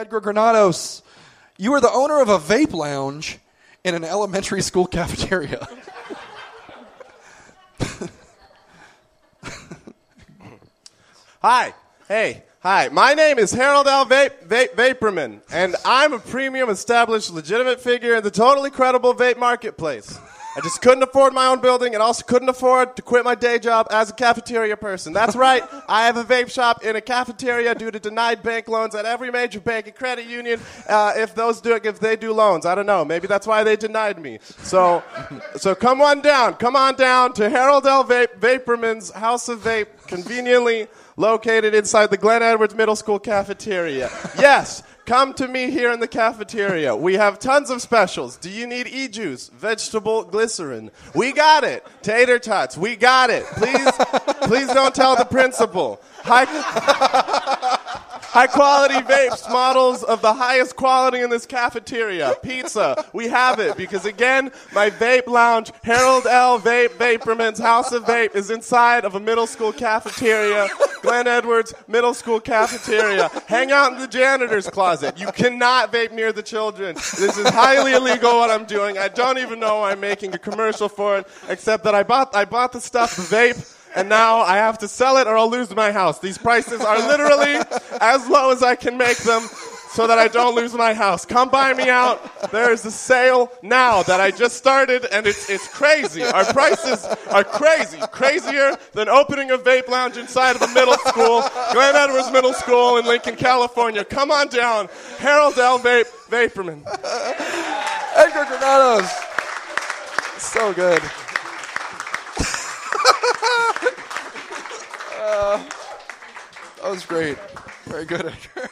Edgar Granados, you are the owner of a vape lounge in an elementary school cafeteria. Hi. Hey. Hi. My name is Harold L. Vape, Vape Vaporman, and I'm a premium established legitimate figure in the totally credible vape marketplace. I just couldn't afford my own building and also couldn't afford to quit my day job as a cafeteria person. That's right. I have a vape shop in a cafeteria due to denied bank loans at every major bank and credit union. Uh, if those do, if they do loans, I don't know. Maybe that's why they denied me. So, so come on down. Come on down to Harold L. Vape, Vaporman's House of Vape, conveniently located inside the Glen Edwards Middle School cafeteria. Yes, come to me here in the cafeteria. We have tons of specials. Do you need e-juice, vegetable glycerin? We got it. Tater tots, we got it. Please, please don't tell the principal. High, high quality vapes, models of the highest quality in this cafeteria. Pizza, we have it because again, my vape lounge, Harold L. Vape Vaporman's House of Vape, is inside of a middle school cafeteria. Glen Edwards Middle School cafeteria. Hang out in the janitor's closet. You cannot vape near the children. This is highly illegal what I'm doing. I don't even know why I'm making a commercial for it, except that I bought I bought the stuff, the vape and now I have to sell it or I'll lose my house. These prices are literally as low as I can make them so that I don't lose my house. Come buy me out. There is a sale now that I just started and it's, it's crazy. Our prices are crazy. Crazier than opening a vape lounge inside of a middle school, Glen Edwards Middle School in Lincoln, California. Come on down. Harold L. Vape, Vaporman. Edgar Granados. So good. That was great. Very good, Edgar.